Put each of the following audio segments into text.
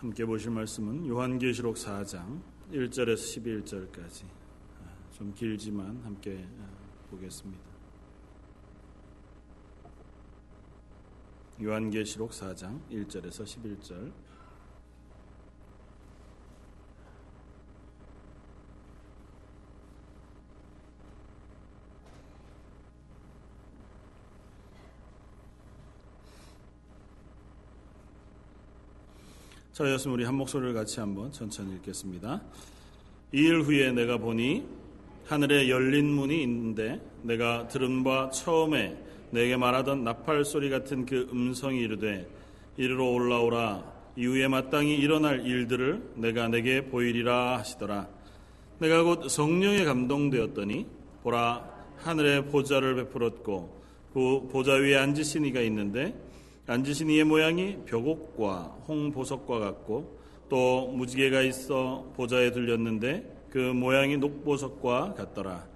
함께 보실 말씀은 요한계시록 4장 1절에서 11절까지 좀 길지만 함께 보겠습니다. 요한계시록 4장 1절에서 11절 자, 여러분 우리 한 목소리를 같이 한번 천천히 읽겠습니다. 이일 후에 내가 보니 하늘에 열린 문이 있는데 내가 들은 바 처음에 내게 말하던 나팔 소리 같은 그 음성이 이르되 이리로 올라오라 이후에 마땅히 일어날 일들을 내가 내게 보이리라 하시더라. 내가 곧 성령에 감동되었더니 보라 하늘에 보좌를 베풀었고 그 보좌 위에 앉으신 이가 있는데 앉으신 이의 모양이 벽옥과 홍보석과 같고 또 무지개가 있어 보좌에 들렸는데 그 모양이 녹보석과 같더라.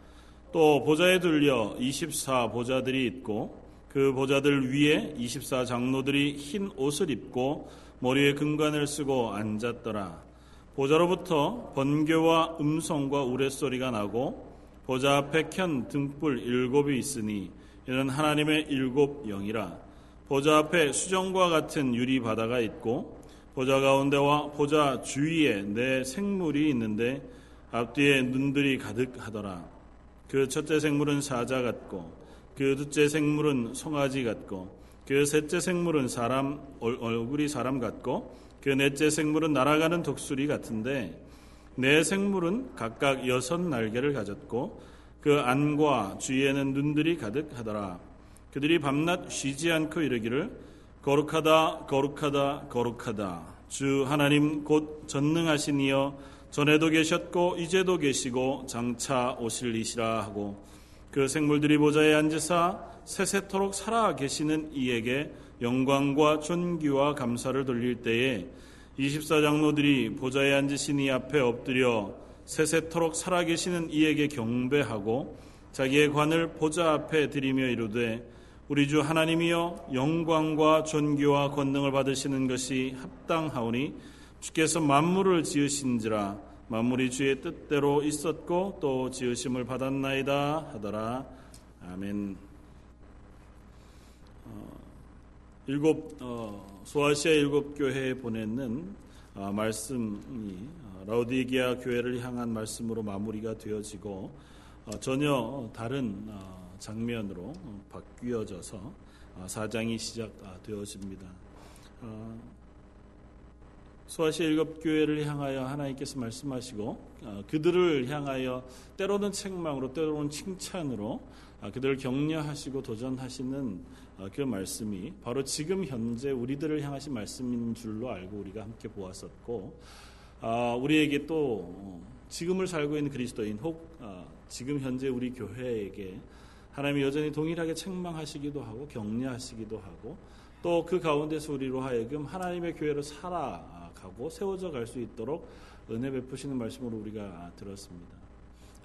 또 보좌에 들려 24 보좌들이 있고 그 보좌들 위에 24 장로들이 흰 옷을 입고 머리에 금관을 쓰고 앉았더라. 보좌로부터 번개와 음성과 우레소리가 나고 보좌 앞에 켠 등불 일곱이 있으니 이는 하나님의 일곱 영이라. 보좌 앞에 수정과 같은 유리 바다가 있고 보좌 가운데와 보좌 주위에 내 생물이 있는데 앞뒤에 눈들이 가득하더라. 그 첫째 생물은 사자 같고 그 둘째 생물은 송아지 같고 그 셋째 생물은 사람 얼굴이 사람 같고 그 넷째 생물은 날아가는 독수리 같은데 네 생물은 각각 여섯 날개를 가졌고 그 안과 주위에는 눈들이 가득하더라. 그들이 밤낮 쉬지 않고 이르기를 거룩하다 거룩하다 거룩하다. 주 하나님 곧 전능하신 이여 전에도 계셨고 이제도 계시고 장차 오실 이시라 하고 그 생물들이 보좌에 앉으사 세세토록 살아 계시는 이에게 영광과 존귀와 감사를 돌릴 때에 24장로들이 보좌에 앉으신 이 앞에 엎드려 세세토록 살아 계시는 이에게 경배하고 자기의 관을 보좌 앞에 드리며 이르되 우리 주 하나님이여 영광과 존귀와 권능을 받으시는 것이 합당하오니 주께서 만물을 지으신지라 만물이 주의 뜻대로 있었고 또 지으심을 받았나이다 하더라 아멘. 어, 일곱 어, 소아시아 일곱 교회에 보내는 어, 말씀이 어, 라우디기아 교회를 향한 말씀으로 마무리가 되어지고 어, 전혀 다른 어, 장면으로 바뀌어져서 어, 사장이 시작되어집니다. 어, 소아시아 일곱 교회를 향하여 하나님께서 말씀하시고 어, 그들을 향하여 때로는 책망으로 때로는 칭찬으로 그들을 격려하시고 도전하시는 그 말씀이 바로 지금 현재 우리들을 향하신 말씀인 줄로 알고 우리가 함께 보았었고 우리에게 또 지금을 살고 있는 그리스도인 혹 지금 현재 우리 교회에게 하나님이 여전히 동일하게 책망하시기도 하고 격려하시기도 하고 또 그 가운데서 우리로 하여금 하나님의 교회로 살아가고 세워져 갈 수 있도록 은혜 베푸시는 말씀으로 우리가 들었습니다.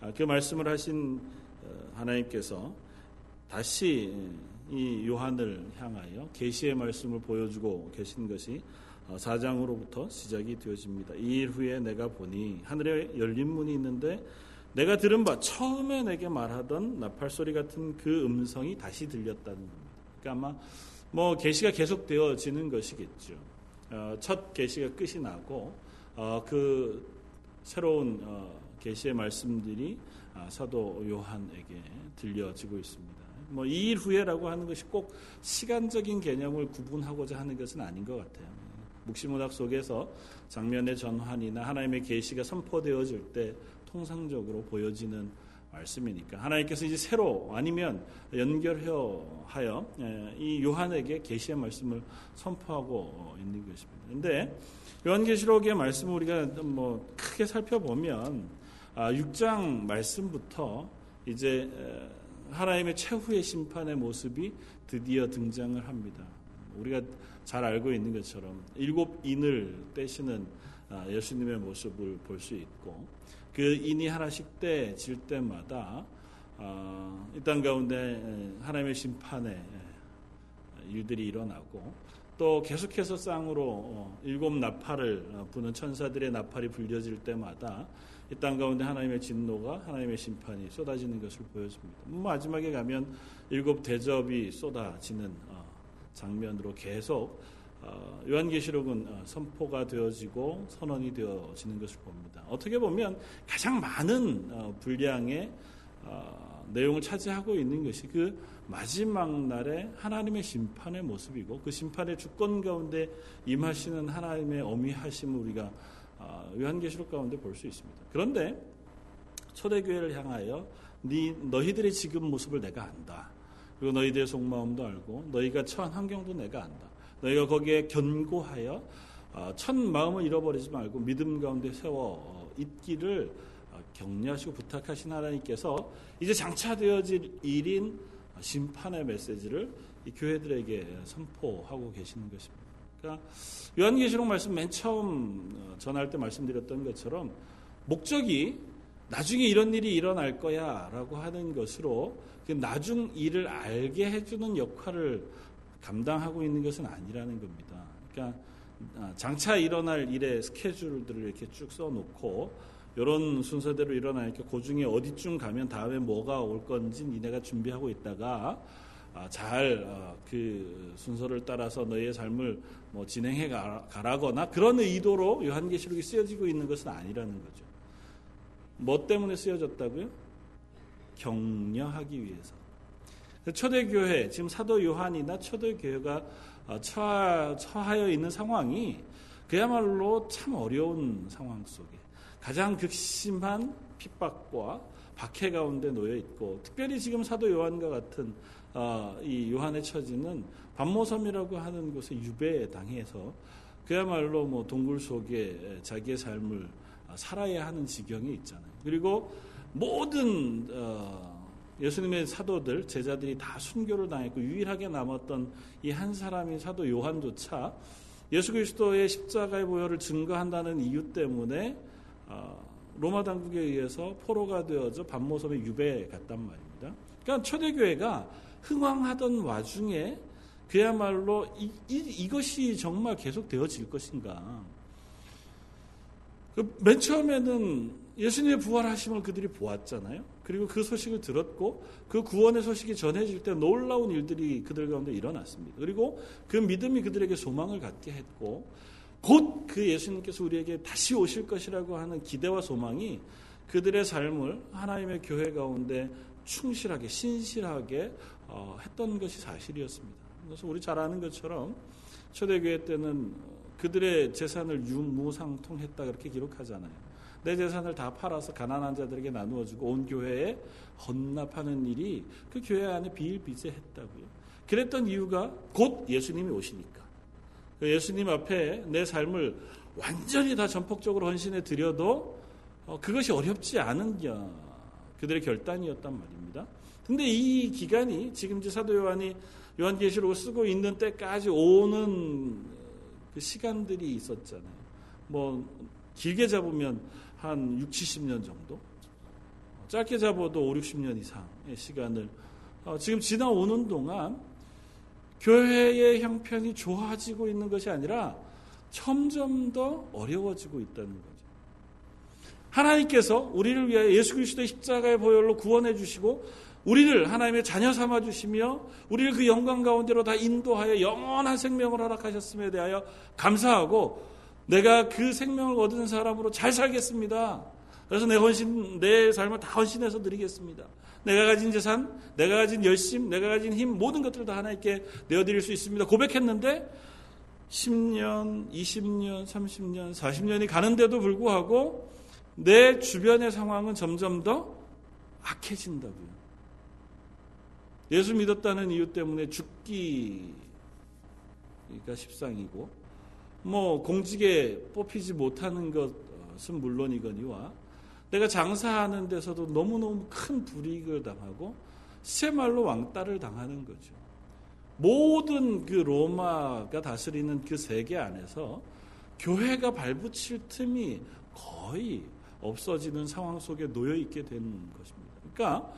아, 그 말씀을 하신 어, 하나님께서 다시 이 요한을 향하여 계시의 말씀을 보여주고 계신 것이 4장으로부터 어, 시작이 되어집니다. 이일 후에 내가 보니 하늘에 열린 문이 있는데 내가 들은 바 처음에 내게 말하던 나팔 소리 같은 그 음성이 다시 들렸다는 겁니다. 그러니까 아마 뭐 계시가 계속 되어지는 것이겠죠. 어, 첫 계시가 끝이 나고 어, 그 새로운 어, 계시의 말씀들이 아, 사도 요한에게 들려지고 있습니다. 뭐 이일 후에라고 하는 것이 꼭 시간적인 개념을 구분하고자 하는 것은 아닌 것 같아요. 묵시문학 속에서 장면의 전환이나 하나님의 계시가 선포되어질 때 통상적으로 보여지는 말씀이니까 하나님께서 이제 새로 아니면 연결하여 예, 이 요한에게 계시의 말씀을 선포하고 있는 것입니다. 그런데 요한계시록의 말씀을 우리가 뭐 크게 살펴보면 6장 아, 말씀부터 이제 하나님의 최후의 심판의 모습이 드디어 등장을 합니다. 우리가 잘 알고 있는 것처럼 일곱 인을 떼시는 아, 예수님의 모습을 볼 수 있고 그 인이 하나씩 떼질 때마다 어, 이땅 가운데 하나님의 심판의 일들이 일어나고 또 계속해서 쌍으로 어, 일곱 나팔을 어, 부는 천사들의 나팔이 불려질 때마다 이 땅 가운데 하나님의 진노가 하나님의 심판이 쏟아지는 것을 보여줍니다. 마지막에 가면 일곱 대접이 쏟아지는 장면으로 계속 요한계시록은 선포가 되어지고 선언이 되어지는 것을 봅니다. 어떻게 보면 가장 많은 분량의 내용을 차지하고 있는 것이 그 마지막 날에 하나님의 심판의 모습이고 그 심판의 주권 가운데 임하시는 하나님의 어미하심을 우리가 아, 요한계시록 가운데 볼 수 있습니다. 그런데 초대교회를 향하여 네 너희들의 지금 모습을 내가 안다. 그리고 너희들의 속마음도 알고 너희가 처한 환경도 내가 안다. 너희가 거기에 견고하여 아, 첫 마음을 잃어버리지 말고 믿음 가운데 세워 어, 있기를 아, 격려하시고 부탁하신 하나님께서 이제 장차되어질 일인 심판의 메시지를 이 교회들에게 선포하고 계시는 것입니다. 그러니까 요한계시록 말씀 맨 처음 어, 전할 때 말씀드렸던 것처럼 목적이 나중에 이런 일이 일어날 거야라고 하는 것으로 그 나중 일을 알게 해주는 역할을 감당하고 있는 것은 아니라는 겁니다. 그러니까 아, 장차 일어날 일의 스케줄들을 이렇게 쭉 써놓고 이런 순서대로 일어나니까 그 중에 어디쯤 가면 다음에 뭐가 올 건지 니네가 준비하고 있다가 아, 잘그 어, 순서를 따라서 너희의 삶을 뭐 진행해 가라거나 그런 의도로 요한계시록이 쓰여지고 있는 것은 아니라는 거죠. 뭐 때문에 쓰여졌다고요? 격려하기 위해서. 초대교회, 지금 사도 요한이나 초대교회가 어, 처하여 있는 상황이 그야말로 참 어려운 상황 속에 가장 극심한 핍박과 박해 가운데 놓여 있고 특별히 지금 사도 요한과 같은 어, 이 요한의 처지는 반모섬이라고 하는 곳에 유배에 당해서 그야말로 뭐 동굴 속에 자기의 삶을 살아야 하는 지경에 있잖아요. 그리고 모든 어, 예수님의 사도들 제자들이 다 순교를 당했고 유일하게 남았던 이 한 사람인 사도 요한조차 예수 그리스도의 십자가의 보혈을 증거한다는 이유 때문에 어, 로마 당국에 의해서 포로가 되어져 반모섬에 유배에 갔단 말입니다. 그러니까 초대교회가 흥황하던 와중에 그야말로 이, 이, 것이 정말 계속 되어질 것인가. 그 맨 처음에는 예수님의 부활하심을 그들이 보았잖아요. 그리고 그 소식을 들었고 그 구원의 소식이 전해질 때 놀라운 일들이 그들 가운데 일어났습니다. 그리고 그 믿음이 그들에게 소망을 갖게 했고 곧 그 예수님께서 우리에게 다시 오실 것이라고 하는 기대와 소망이 그들의 삶을 하나님의 교회 가운데 충실하게 신실하게 어, 했던 것이 사실이었습니다. 그래서 우리 잘 아는 것처럼 초대교회 때는 그들의 재산을 유무상통했다 그렇게 기록하잖아요. 내 재산을 다 팔아서 가난한 자들에게 나누어 주고 온 교회에 헌납하는 일이 그 교회 안에 비일비재했다고요. 그랬던 이유가 곧 예수님이 오시니까. 그 예수님 앞에 내 삶을 완전히 다 전폭적으로 헌신해 드려도 어, 그것이 어렵지 않은 그들의 결단이었단 말입니다. 근데 이 기간이 지금 이제 사도 요한이 요한계시록을 쓰고 있는 때까지 오는 그 시간들이 있었잖아요. 뭐 길게 잡으면 한 6, 70년 정도. 짧게 잡아도 5, 60년 이상의 시간을 어, 지금 지나오는 동안 교회의 형편이 좋아지고 있는 것이 아니라 점점 더 어려워지고 있다는 거죠. 하나님께서 우리를 위하여 예수 그리스도의 십자가의 보혈로 구원해 주시고 우리를 하나님의 자녀 삼아 주시며 우리를 그 영광 가운데로 다 인도하여 영원한 생명을 허락하셨음에 대하여 감사하고 내가 그 생명을 얻은 사람으로 잘 살겠습니다. 그래서 내 헌신, 내 삶을 다 헌신해서 드리겠습니다. 내가 가진 재산, 내가 가진 열심, 내가 가진 힘, 모든 것들을 다 하나님께 내어드릴 수 있습니다. 고백했는데 10년, 20년, 30년, 40년이 가는데도 불구하고 내 주변의 상황은 점점 더 악해진다고요. 예수 믿었다는 이유 때문에 죽기가 십상이고, 뭐, 공직에 뽑히지 못하는 것은 물론이거니와, 내가 장사하는 데서도 너무너무 큰 불이익을 당하고 시체말로 왕따를 당하는 거죠. 모든 그 로마가 다스리는 그 세계 안에서 교회가 발붙일 틈이 거의 없어지는 상황 속에 놓여 있게 되는 것입니다. 그러니까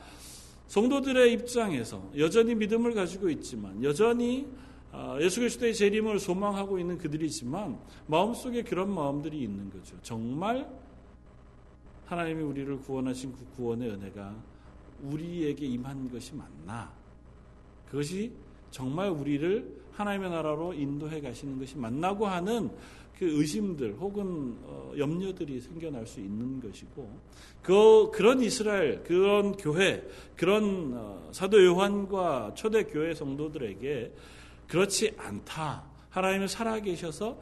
성도들의 입장에서 여전히 믿음을 가지고 있지만 여전히 아, 예수 그리스도의 재림을 소망하고 있는 그들이지만 마음속에 그런 마음들이 있는 거죠. 정말 하나님이 우리를 구원하신 그 구원의 은혜가 우리에게 임한 것이 맞나? 그것이 정말 우리를 하나님의 나라로 인도해 가시는 것이 맞나고 하는 그 의심들 혹은 어, 염려들이 생겨날 수 있는 것이고 그 그런 이스라엘 그런 교회 그런 어, 사도 요한과 초대 교회 성도들에게 그렇지 않다. 하나님은 살아계셔서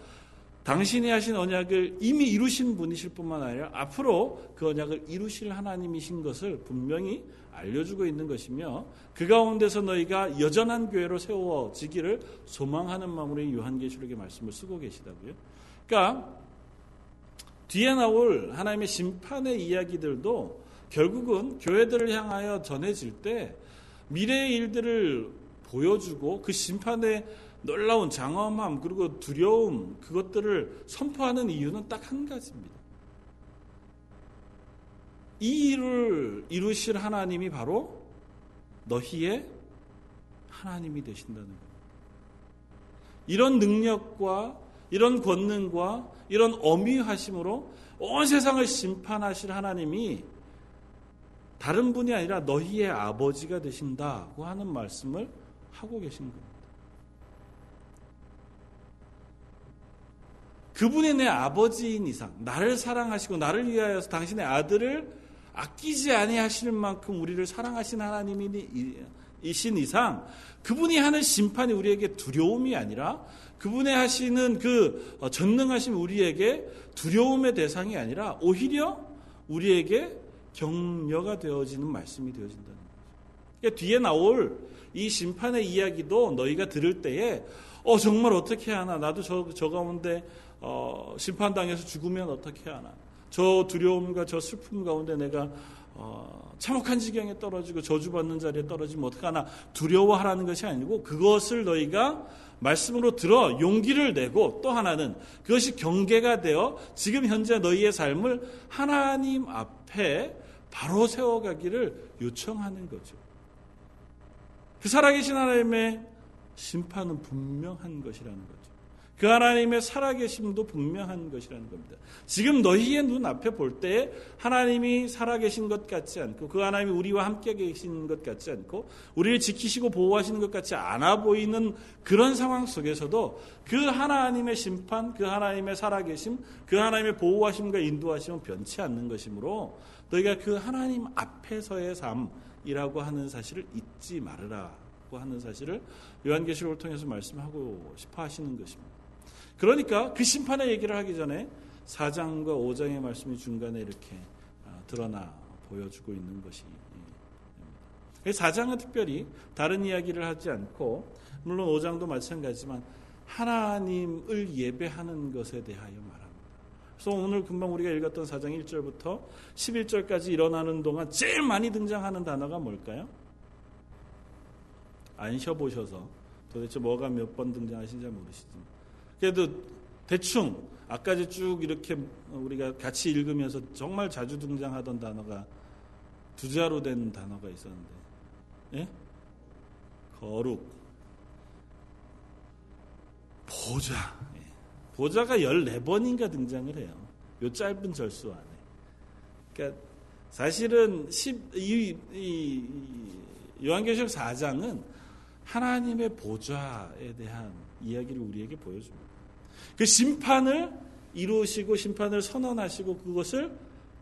당신이 하신 언약을 이미 이루신 분이실 뿐만 아니라 앞으로 그 언약을 이루실 하나님이신 것을 분명히 알려주고 있는 것이며 그 가운데서 너희가 여전한 교회로 세워지기를 소망하는 마음으로 요한계시록의 말씀을 쓰고 계시다고요. 그러니까 뒤에 나올 하나님의 심판의 이야기들도 결국은 교회들을 향하여 전해질 때 미래의 일들을 보여주고 그 심판의 놀라운 장엄함 그리고 두려움 그것들을 선포하는 이유는 딱 한 가지입니다. 이 일을 이루실 하나님이 바로 너희의 하나님이 되신다는 겁니다. 이런 능력과 이런 권능과 이런 어미하심으로 온 세상을 심판하실 하나님이 다른 분이 아니라 너희의 아버지가 되신다고 하는 말씀을 하고 계신 겁니다. 그분이 내 아버지인 이상, 나를 사랑하시고 나를 위하여서 당신의 아들을 아끼지 아니하시는 만큼 우리를 사랑하신 하나님이신 이상, 그분이 하는 심판이 우리에게 두려움이 아니라 그분의 하시는 그 어, 전능하신 우리에게 두려움의 대상이 아니라 오히려 우리에게 격려가 되어지는 말씀이 되어진다는 거죠. 그러니까 뒤에 나올 이 심판의 이야기도 너희가 들을 때에 어 정말 어떻게 하나 나도 저, 저 가운데 어, 심판당해서 죽으면 어떻게 하나. 저 두려움과 저 슬픔 가운데 내가 어, 참혹한 지경에 떨어지고 저주받는 자리에 떨어지면 어떡하나 두려워하라는 것이 아니고 그것을 너희가 말씀으로 들어 용기를 내고 또 하나는 그것이 경계가 되어 지금 현재 너희의 삶을 하나님 앞에 바로 세워가기를 요청하는 거죠. 그 살아계신 하나님의 심판은 분명한 것이라는 거죠. 그 하나님의 살아계심도 분명한 것이라는 겁니다. 지금 너희의 눈 앞에 볼 때 하나님이 살아계신 것 같지 않고 그 하나님이 우리와 함께 계신 것 같지 않고 우리를 지키시고 보호하시는 것 같지 않아 보이는 그런 상황 속에서도 그 하나님의 심판, 그 하나님의 살아계심, 그 하나님의 보호하심과 인도하심은 변치 않는 것이므로 너희가 그 하나님 앞에서의 삶 이라고 하는 사실을 잊지 말으라고 하는 사실을 요한계시록을 통해서 말씀하고 싶어 하시는 것입니다. 그러니까 그 심판의 얘기를 하기 전에 4장과 5장의 말씀이 중간에 이렇게 아, 드러나 보여주고 있는 것이 4장은 특별히 다른 이야기를 하지 않고 물론 5장도 마찬가지지만 하나님을 예배하는 것에 대하여 말합니다. 그래서 오늘 금방 우리가 읽었던 4장 1절부터 11절까지 일어나는 동안 제일 많이 등장하는 단어가 뭘까요? 안 쉬어보셔서 도대체 뭐가 몇 번 등장하신지 모르시지만 그래도 대충 아까지 쭉 이렇게 우리가 같이 읽으면서 정말 자주 등장하던 단어가 두 자로 된 단어가 있었는데, 예? 거룩, 보좌. 예. 보좌가 14번인가 등장을 해요. 요 짧은 절수 안에. 그러니까 사실은 10, 이, 이, 이 요한계시록 4장은 하나님의 보좌에 대한 이야기를 우리에게 보여줍니다. 그 심판을 이루시고 심판을 선언하시고 그것을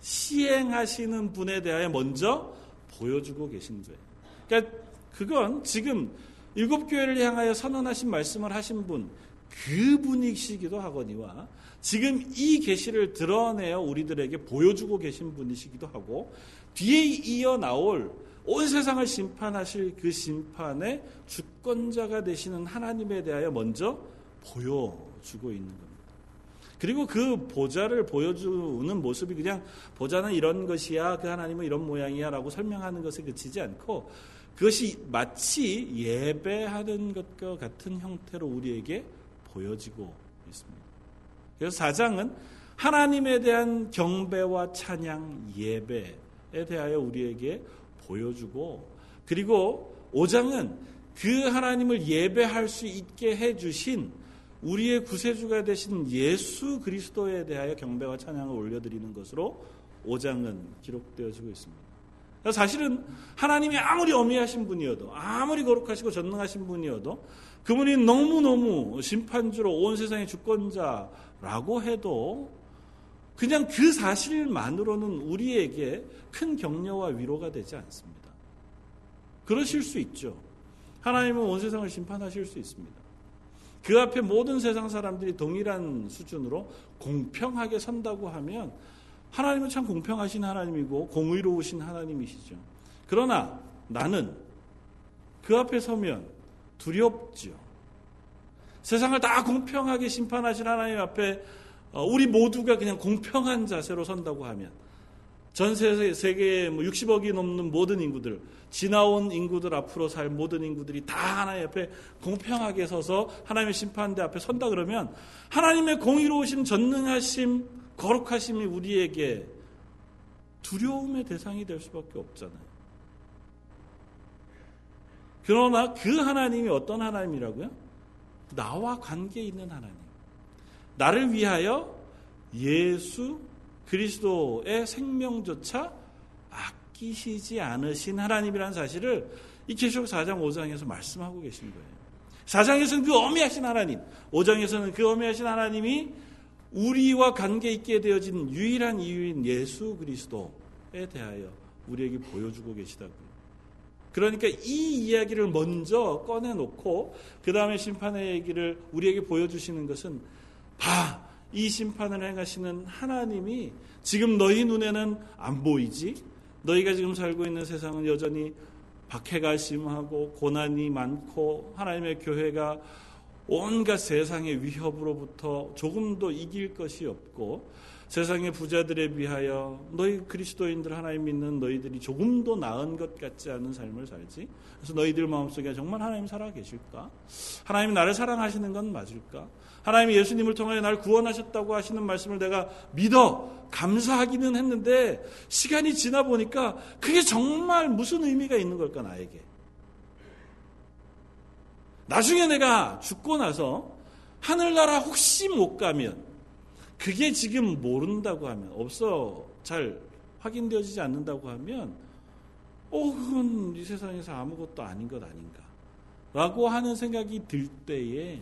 시행하시는 분에 대하여 먼저 보여주고 계신 거예요. 그러니까 그건 지금 일곱 교회를 향하여 선언하신 말씀을 하신 분 그분이시기도 하거니와 지금 이 계시를 드러내어 우리들에게 보여주고 계신 분이시기도 하고 뒤에 이어 나올 온 세상을 심판하실 그 심판의 주권자가 되시는 하나님에 대하여 먼저 보여 주고 있는 겁니다. 그리고 그 보좌를 보여주는 모습이 그냥 보좌는 이런 것이야, 그 하나님은 이런 모양이야 라고 설명하는 것에 그치지 않고 그것이 마치 예배하는 것과 같은 형태로 우리에게 보여지고 있습니다. 그래서 사장은 하나님에 대한 경배와 찬양, 예배에 대하여 우리에게 보여주고 그리고 5장은 그 하나님을 예배할 수 있게 해주신 우리의 구세주가 되신 예수 그리스도에 대하여 경배와 찬양을 올려드리는 것으로 5장은 기록되어지고 있습니다. 사실은 하나님이 아무리 어미하신 분이어도 아무리 거룩하시고 전능하신 분이어도 그분이 너무너무 심판주로 온 세상의 주권자라고 해도 그냥 그 사실만으로는 우리에게 큰 격려와 위로가 되지 않습니다. 그러실 수 있죠. 하나님은 온 세상을 심판하실 수 있습니다. 그 앞에 모든 세상 사람들이 동일한 수준으로 공평하게 선다고 하면 하나님은 참 공평하신 하나님이고 공의로우신 하나님이시죠. 그러나 나는 그 앞에 서면 두렵죠. 세상을 다 공평하게 심판하신 하나님 앞에 어, 우리 모두가 그냥 공평한 자세로 선다고 하면 전 세계의 60억이 뭐 넘는 모든 인구들, 지나온 인구들 앞으로 살 모든 인구들이 다 하나님 앞에 공평하게 서서 하나님의 심판대 앞에 선다 그러면 하나님의 공의로우심, 전능하심, 거룩하심이 우리에게 두려움의 대상이 될 수밖에 없잖아요. 그러나 그 하나님이 어떤 하나님이라고요? 나와 관계 있는 하나님. 나를 위하여 예수 그리스도의 생명조차 아끼시지 않으신 하나님이라는 사실을 이 계시록 4장 5장에서 말씀하고 계신 거예요. 4장에서는 그 어미하신 하나님, 5장에서는 그 어미하신 하나님이 우리와 관계 있게 되어진 유일한 이유인 예수 그리스도에 대하여 우리에게 보여주고 계시다고요. 그러니까 이 이야기를 먼저 꺼내놓고 그 다음에 심판의 얘기를 우리에게 보여주시는 것은 봐, 이 심판을 행하시는 하나님이 지금 너희 눈에는 안 보이지? 너희가 지금 살고 있는 세상은 여전히 박해가 심하고 고난이 많고 하나님의 교회가 온갖 세상의 위협으로부터 조금도 이길 것이 없고 세상의 부자들에 비하여 너희 그리스도인들 하나님 믿는 너희들이 조금도 나은 것 같지 않은 삶을 살지. 그래서 너희들 마음속에 정말 하나님 살아 계실까? 하나님 나를 사랑하시는 건 맞을까? 하나님이 예수님을 통하여 날 구원하셨다고 하시는 말씀을 내가 믿어 감사하기는 했는데 시간이 지나 보니까 그게 정말 무슨 의미가 있는 걸까 나에게? 나중에 내가 죽고 나서 하늘나라 혹시 못 가면 그게 지금 모른다고 하면 없어 잘 확인되어지지 않는다고 하면 어 그건 이 세상에서 아무것도 아닌 것 아닌가 라고 하는 생각이 들 때에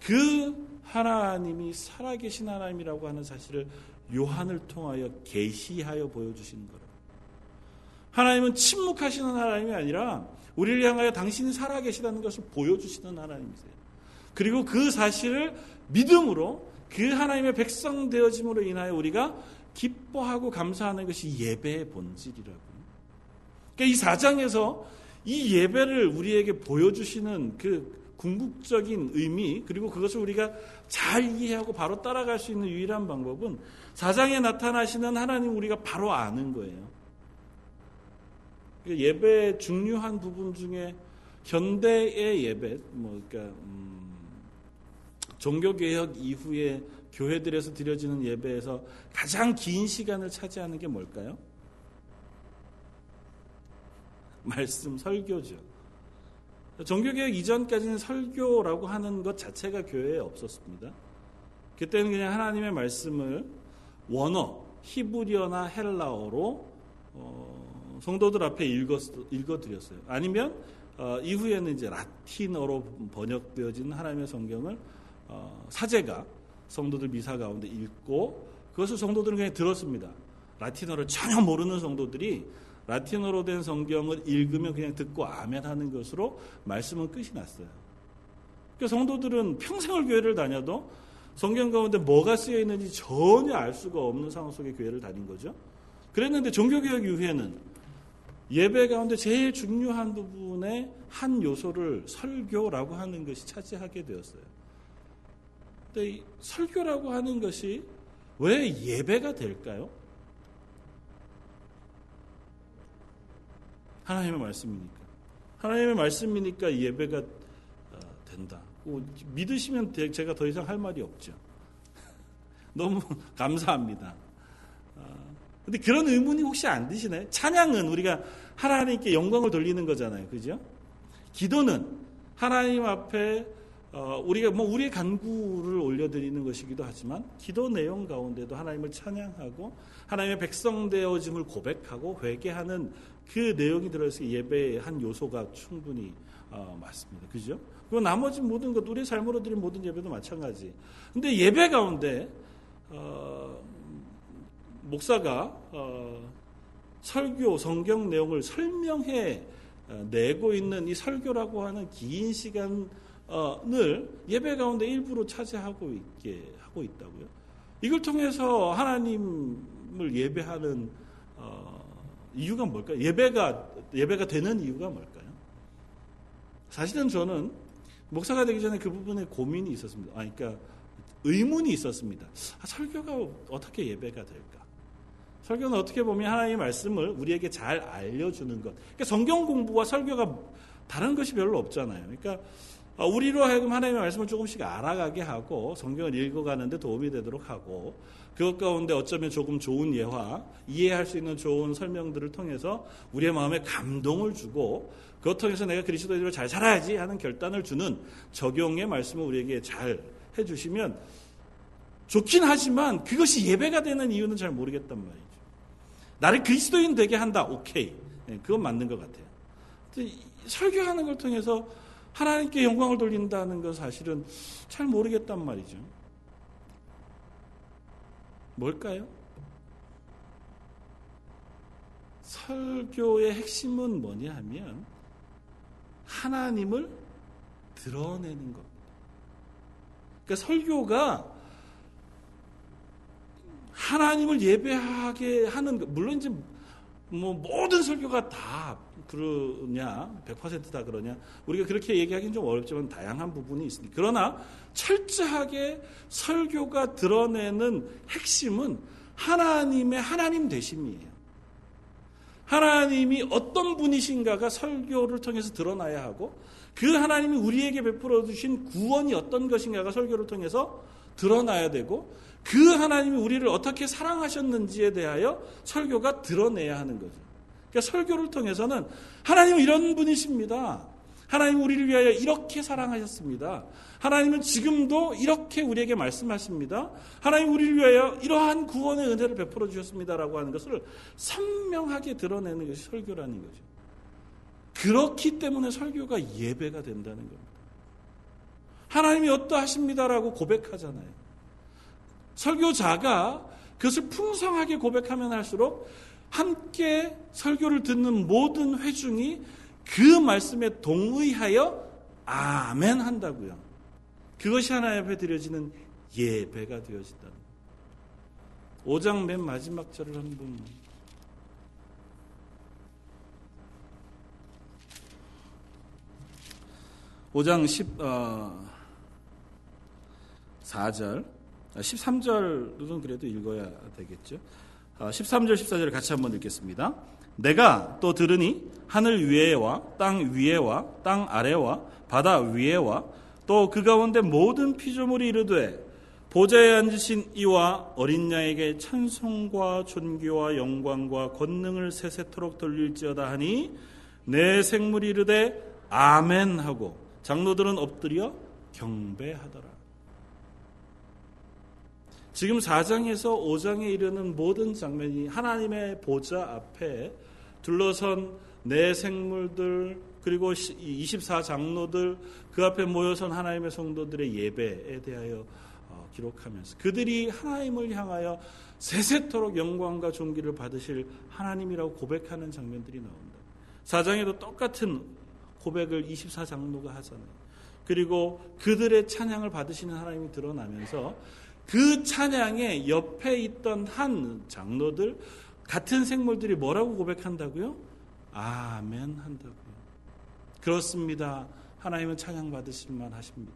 그 하나님이 살아계신 하나님이라고 하는 사실을 요한을 통하여 계시하여 보여주시는 거라. 하나님은 침묵하시는 하나님이 아니라 우리를 향하여 당신이 살아계시다는 것을 보여주시는 하나님이세요. 그리고 그 사실을 믿음으로 그 하나님의 백성 되어짐으로 인하여 우리가 기뻐하고 감사하는 것이 예배의 본질이라고. 그러니까 이 사장에서 이 예배를 우리에게 보여주시는 그 궁극적인 의미 그리고 그것을 우리가 잘 이해하고 바로 따라갈 수 있는 유일한 방법은 사장에 나타나시는 하나님 우리가 바로 아는 거예요. 그 예배의 중요한 부분 중에 현대의 예배, 뭐 그러니까 음, 종교 개혁 이후에 교회들에서 드려지는 예배에서 가장 긴 시간을 차지하는 게 뭘까요? 말씀 설교죠. 종교개혁 이전까지는 설교라고 하는 것 자체가 교회에 없었습니다. 그때는 그냥 하나님의 말씀을 원어, 히브리어나 헬라어로 어, 성도들 앞에 읽어, 읽어드렸어요. 아니면 어, 이후에는 이제 라틴어로 번역되어진 하나님의 성경을 어, 사제가 성도들 미사 가운데 읽고 그것을 성도들은 그냥 들었습니다. 라틴어를 전혀 모르는 성도들이 라틴어로 된 성경을 읽으면 그냥 듣고 아멘 하는 것으로 말씀은 끝이 났어요. 그러니까 성도들은 평생을 교회를 다녀도 성경 가운데 뭐가 쓰여 있는지 전혀 알 수가 없는 상황 속에 교회를 다닌 거죠. 그랬는데 종교개혁 이후에는 예배 가운데 제일 중요한 부분의 한 요소를 설교라고 하는 것이 차지하게 되었어요. 설교라고 하는 것이 왜 예배가 될까요? 하나님의 말씀이니까. 하나님의 말씀이니까 예배가 어, 된다. 믿으시면 제가 더 이상 할 말이 없죠. 너무 감사합니다. 어, 근데 그런 의문이 혹시 안 드시나요? 찬양은 우리가 하나님께 영광을 돌리는 거잖아요. 그죠? 기도는 하나님 앞에 어, 우리가 뭐 우리의 간구를 올려드리는 것이기도 하지만 기도 내용 가운데도 하나님을 찬양하고 하나님의 백성 되어짐을 고백하고 회개하는 그 내용이 들어있어 예배의 한 요소가 충분히 어, 맞습니다. 그죠? 그리고 나머지 모든 것 우리 삶으로 드린 모든 예배도 마찬가지. 근데 예배 가운데 어, 목사가 어, 설교 성경 내용을 설명해 어, 내고 있는 이 설교라고 하는 긴 시간 을 예배 가운데 일부로 차지하고 있게 하고 있다고요. 이걸 통해서 하나님을 예배하는 어, 이유가 뭘까요? 예배가 예배가 되는 이유가 뭘까요? 사실은 저는 목사가 되기 전에 그 부분에 고민이 있었습니다. 아, 그러니까 의문이 있었습니다. 아, 설교가 어떻게 예배가 될까? 설교는 어떻게 보면 하나님의 말씀을 우리에게 잘 알려주는 것. 그러니까 성경 공부와 설교가 다른 것이 별로 없잖아요. 그러니까 어, 우리로 하여금 하나님의 말씀을 조금씩 알아가게 하고 성경을 읽어가는데 도움이 되도록 하고 그것 가운데 어쩌면 조금 좋은 예화, 이해할 수 있는 좋은 설명들을 통해서 우리의 마음에 감동을 주고 그것 통해서 내가 그리스도인으로 잘 살아야지 하는 결단을 주는 적용의 말씀을 우리에게 잘 해주시면 좋긴 하지만 그것이 예배가 되는 이유는 잘 모르겠단 말이죠. 나를 그리스도인 되게 한다. 오케이. 네, 그건 맞는 것 같아요. 설교하는 걸 통해서 하나님께 영광을 돌린다는 건 사실은 잘 모르겠단 말이죠. 뭘까요? 설교의 핵심은 뭐냐 하면 하나님을 드러내는 겁니다. 그러니까 설교가 하나님을 예배하게 하는 것, 물론 이제 뭐 모든 설교가 다 그러냐, 100%다 그러냐, 우리가 그렇게 얘기하기는 좀 어렵지만 다양한 부분이 있습니다. 그러나 철저하게 설교가 드러내는 핵심은 하나님의 하나님 되심이에요. 하나님이 어떤 분이신가가 설교를 통해서 드러나야 하고 그 하나님이 우리에게 베풀어 주신 구원이 어떤 것인가가 설교를 통해서 드러나야 되고 그 하나님이 우리를 어떻게 사랑하셨는지에 대하여 설교가 드러내야 하는 거죠. 그러니까 설교를 통해서는 하나님은 이런 분이십니다. 하나님 우리를 위하여 이렇게 사랑하셨습니다. 하나님은 지금도 이렇게 우리에게 말씀하십니다. 하나님 우리를 위하여 이러한 구원의 은혜를 베풀어 주셨습니다라고 하는 것을 선명하게 드러내는 것이 설교라는 거죠. 그렇기 때문에 설교가 예배가 된다는 겁니다. 하나님이 어떠하십니다라고 고백하잖아요. 설교자가 그것을 풍성하게 고백하면 할수록 함께 설교를 듣는 모든 회중이 그 말씀에 동의하여 아멘 한다고요. 그것이 하나님 앞에 드려지는 예배가 되어진다. 5장 맨 마지막 절을 한번 5장 10, 어, 4절, 13절은 그래도 읽어야 되겠죠. 13절, 어, 14절을 같이 한번 읽겠습니다. 내가 또 들으니 하늘 위에와 땅 위에와 땅 아래와 바다 위에와 또 그 가운데 모든 피조물이 이르되 보좌에 앉으신 이와 어린 양에게 찬송과 존귀와 영광과 권능을 세세토록 돌릴지어다 하니 내 생물이 이르되 아멘 하고 장로들은 엎드려 경배하더라. 지금 4장에서 5장에 이르는 모든 장면이 하나님의 보좌 앞에 둘러선 내 생물들 그리고 24장로들 그 앞에 모여선 하나님의 성도들의 예배에 대하여 어, 기록하면서 그들이 하나님을 향하여 세세토록 영광과 존귀를 받으실 하나님이라고 고백하는 장면들이 나온다. 4장에도 똑같은 고백을 24장로가 하잖아요. 그리고 그들의 찬양을 받으시는 하나님이 드러나면서 그 찬양의 옆에 있던 한 장로들 같은 생물들이 뭐라고 고백한다고요? 아멘 한다고요. 그렇습니다. 하나님은 찬양 받으실 만 하십니다.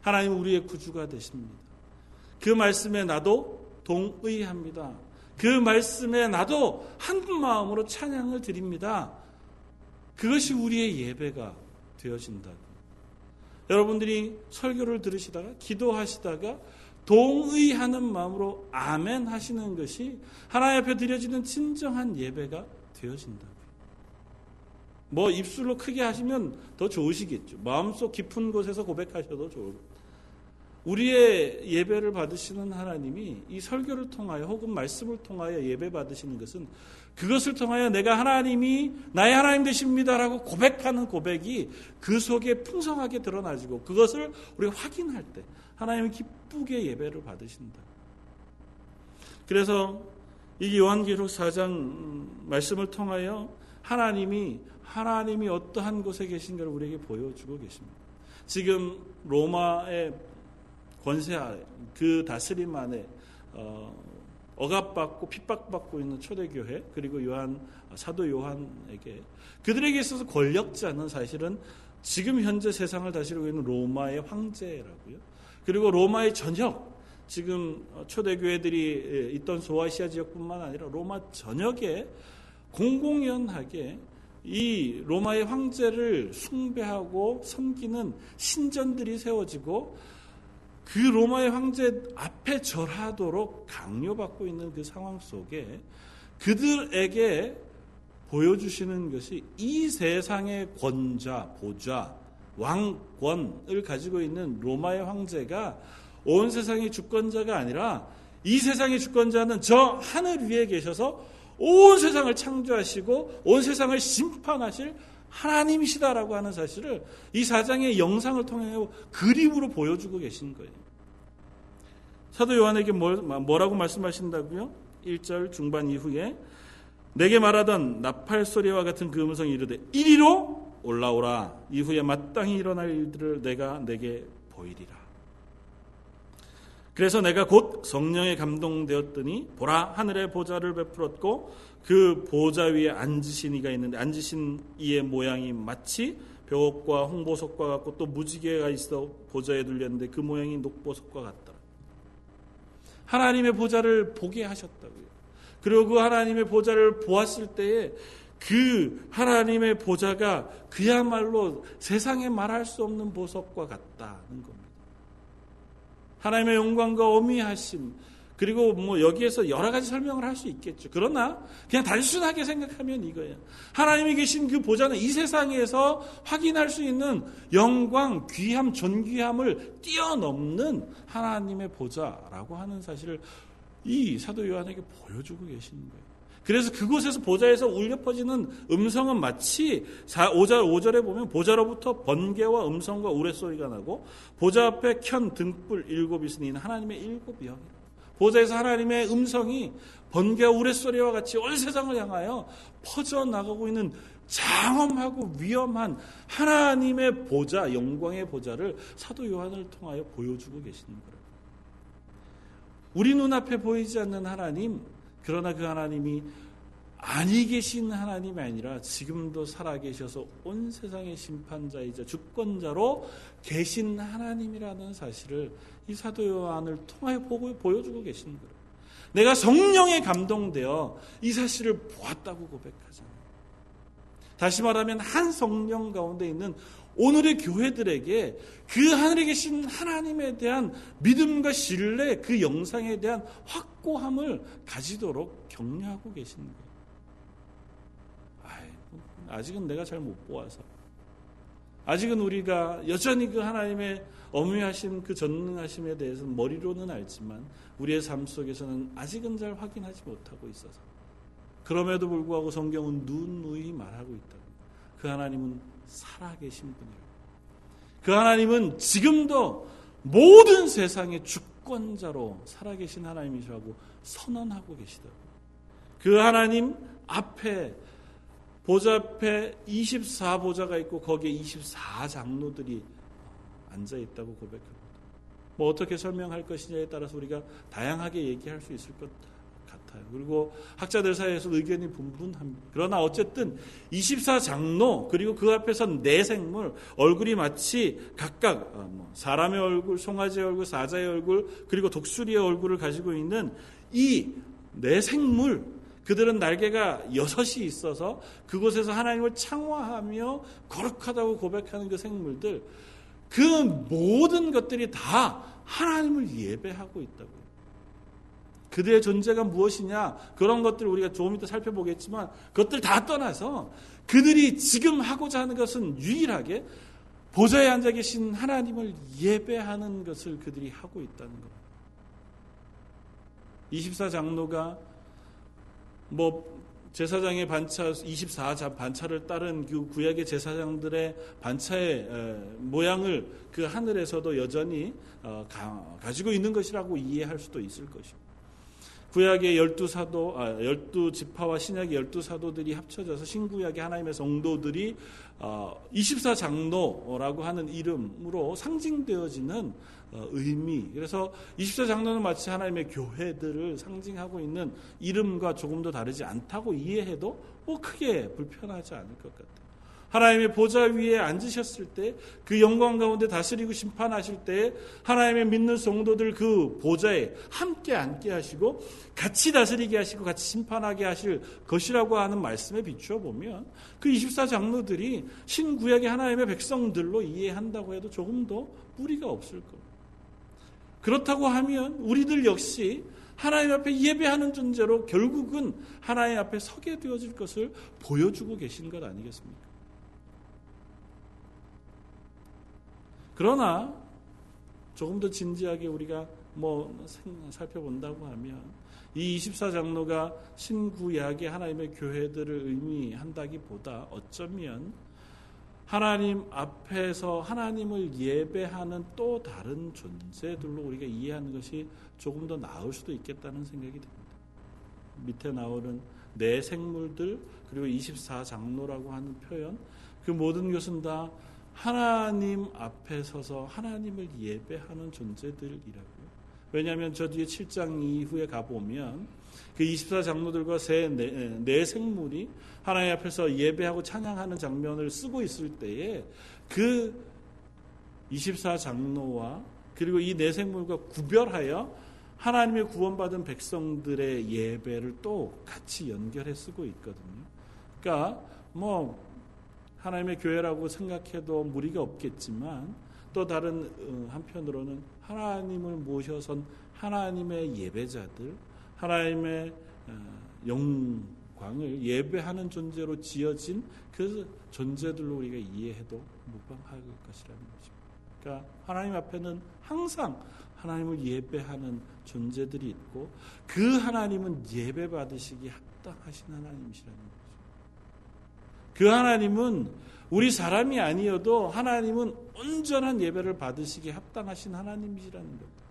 하나님은 우리의 구주가 되십니다. 그 말씀에 나도 동의합니다. 그 말씀에 나도 한 마음으로 찬양을 드립니다. 그것이 우리의 예배가 되어진다고. 여러분들이 설교를 들으시다가 기도하시다가 동의하는 마음으로 아멘 하시는 것이 하나님 앞에 드려지는 진정한 예배가 되어진다. 뭐 입술로 크게 하시면 더 좋으시겠죠. 마음속 깊은 곳에서 고백하셔도 좋을 우리의 예배를 받으시는 하나님이 이 설교를 통하여 혹은 말씀을 통하여 예배 받으시는 것은 그것을 통하여 내가 하나님이 나의 하나님 되십니다라고 고백하는 고백이 그 속에 풍성하게 드러나지고 그것을 우리가 확인할 때 하나님이 기쁘게 예배를 받으신다. 그래서 이 요한기록 4장 말씀을 통하여 하나님이 하나님이 어떠한 곳에 계신가를 우리에게 보여주고 계십니다. 지금 로마의 권세 아래 그 다스림 안에 어, 억압받고 핍박받고 있는 초대교회 그리고 요한 사도 요한에게 그들에게 있어서 권력자는 사실은 지금 현재 세상을 다스리고 있는 로마의 황제라고요. 그리고 로마의 전역 지금 초대교회들이 있던 소아시아 지역뿐만 아니라 로마 전역에 공공연하게 이 로마의 황제를 숭배하고 섬기는 신전들이 세워지고 그 로마의 황제 앞에 절하도록 강요받고 있는 그 상황 속에 그들에게 보여주시는 것이 이 세상의 권자, 보좌, 왕권을 가지고 있는 로마의 황제가 온 세상의 주권자가 아니라 이 세상의 주권자는 저 하늘 위에 계셔서 온 세상을 창조하시고 온 세상을 심판하실 하나님이시다라고 하는 사실을 이 사장의 영상을 통해 그림으로 보여주고 계신 거예요. 사도 요한에게 뭐라고 말씀하신다고요? 1절 중반 이후에 내게 말하던 나팔 소리와 같은 그 음성이 이르되 이리로 올라오라 이후에 마땅히 일어날 일들을 내가 내게 보이리라. 그래서 내가 곧 성령에 감동되었더니 보라 하늘의 보좌를 베풀었고 그 보좌 위에 앉으신 이가 있는데 앉으신 이의 모양이 마치 벽옥과 홍보석과 같고 또 무지개가 있어 보좌에 둘렸는데 그 모양이 녹보석과 같더라. 하나님의 보좌를 보게 하셨다고요. 그리고 그 하나님의 보좌를 보았을 때에 그 하나님의 보좌가 그야말로 세상에 말할 수 없는 보석과 같다는 겁니다. 하나님의 영광과 어미하심 그리고 뭐 여기에서 여러 가지 설명을 할 수 있겠죠. 그러나 그냥 단순하게 생각하면 이거예요. 하나님이 계신 그 보좌는 이 세상에서 확인할 수 있는 영광, 귀함, 존귀함을 뛰어넘는 하나님의 보좌라고 하는 사실을 이 사도 요한에게 보여주고 계시는 거예요. 그래서 그곳에서 보좌에서 울려 퍼지는 음성은 마치 5절, 5절에 보면 보좌로부터 번개와 음성과 우레소리가 나고 보좌 앞에 켠 등불 일곱 있으니 하나님의 일곱 영이라. 보좌에서 하나님의 음성이 번개와 우레소리와 같이 온 세상을 향하여 퍼져나가고 있는 장엄하고 위험한 하나님의 보좌, 영광의 보좌를 사도 요한을 통하여 보여주고 계시는 거예요. 우리 눈앞에 보이지 않는 하나님, 그러나 그 하나님이 아니 계신 하나님이 아니라 지금도 살아계셔서 온 세상의 심판자이자 주권자로 계신 하나님이라는 사실을 이 사도 요한을 통하여 보고 보여주고 계시는 거예요. 내가 성령에 감동되어 이 사실을 보았다고 고백하잖아요. 다시 말하면 한 성령 가운데 있는 오늘의 교회들에게 그 하늘에 계신 하나님에 대한 믿음과 신뢰, 그 영상에 대한 확고함을 가지도록 격려하고 계시는 거예요. 아직은 내가 잘 못 보아서. 아직은 우리가 여전히 그 하나님의 어미하심, 그 전능하심에 대해서는 머리로는 알지만 우리의 삶 속에서는 아직은 잘 확인하지 못하고 있어서. 그럼에도 불구하고 성경은 누누이 말하고 있다. 그 하나님은 살아계신 분이라고. 그 하나님은 지금도 모든 세상의 주권자로 살아계신 하나님이시라고 선언하고 계시다고. 그 하나님 앞에 보좌 앞에 24보좌가 있고 거기에 24장로들이 앉아 있다고 고백합니다. 뭐 어떻게 설명할 것이냐에 따라서 우리가 다양하게 얘기할 수 있을 것 같아요. 그리고 학자들 사이에서 의견이 분분합니다. 그러나 어쨌든 24장로 그리고 그 앞에서 내생물 얼굴이 마치 각각 어, 뭐 사람의 얼굴, 송아지의 얼굴, 사자의 얼굴 그리고 독수리의 얼굴을 가지고 있는 이 내생물 그들은 날개가 여섯이 있어서 그곳에서 하나님을 창화하며 거룩하다고 고백하는 그 생물들 그 모든 것들이 다 하나님을 예배하고 있다고요. 그들의 존재가 무엇이냐 그런 것들을 우리가 조금 이따 살펴보겠지만 그것들 다 떠나서 그들이 지금 하고자 하는 것은 유일하게 보좌에 앉아 계신 하나님을 예배하는 것을 그들이 하고 있다는 것. 24장로가 뭐 제사장의 반차 24자 반차를 따른 그 구약의 제사장들의 반차의 모양을 그 하늘에서도 여전히 어, 가지고 있는 것이라고 이해할 수도 있을 것이고 구약의 열두 사도, 아, 열두 지파와 신약의 열두 사도들이 합쳐져서 신구약의 하나님의 성도들이 어, 24장로라고 하는 이름으로 상징되어지는 어, 의미. 그래서 24장로는 마치 하나님의 교회들을 상징하고 있는 이름과 조금도 다르지 않다고 이해해도 뭐 크게 불편하지 않을 것 같아요. 하나님의 보좌 위에 앉으셨을 때 그 영광 가운데 다스리고 심판하실 때 하나님의 믿는 성도들 그 보좌에 함께 앉게 하시고 같이 다스리게 하시고 같이 심판하게 하실 것이라고 하는 말씀에 비추어 보면 그 24장로들이 신구약의 하나님의 백성들로 이해한다고 해도 조금도 무리가 없을 겁니다. 그렇다고 하면 우리들 역시 하나님 앞에 예배하는 존재로 결국은 하나님 앞에 서게 되어질 것을 보여주고 계신 것 아니겠습니까? 그러나 조금 더 진지하게 우리가 뭐 살펴본다고 하면 이 24장로가 신구약의 하나님의 교회들을 의미한다기보다 어쩌면 하나님 앞에서 하나님을 예배하는 또 다른 존재들로 우리가 이해하는 것이 조금 더 나을 수도 있겠다는 생각이 듭니다. 밑에 나오는 내 생물들 그리고 24장로라고 하는 표현 그 모든 것은 다 하나님 앞에 서서 하나님을 예배하는 존재들이라고요. 왜냐하면 저 뒤에 7장 이후에 가보면 그 24장로들과 새 네, 네 생물이 하나님 앞에서 예배하고 찬양하는 장면을 쓰고 있을 때에 그 24장로와 그리고 이 네 생물과 구별하여 하나님의 구원받은 백성들의 예배를 또 같이 연결해 쓰고 있거든요. 그러니까 뭐 하나님의 교회라고 생각해도 무리가 없겠지만 또 다른 어, 한편으로는 하나님을 모셔선 하나님의 예배자들, 하나님의 어, 영광을 예배하는 존재로 지어진 그 존재들로 우리가 이해해도 무방할 것이라는 것입니다. 그러니까 하나님 앞에는 항상 하나님을 예배하는 존재들이 있고 그 하나님은 예배 받으시기 합당하신 하나님이시라는. 그 하나님은 우리 사람이 아니어도 하나님은 온전한 예배를 받으시기에 합당하신 하나님이시라는 겁니다.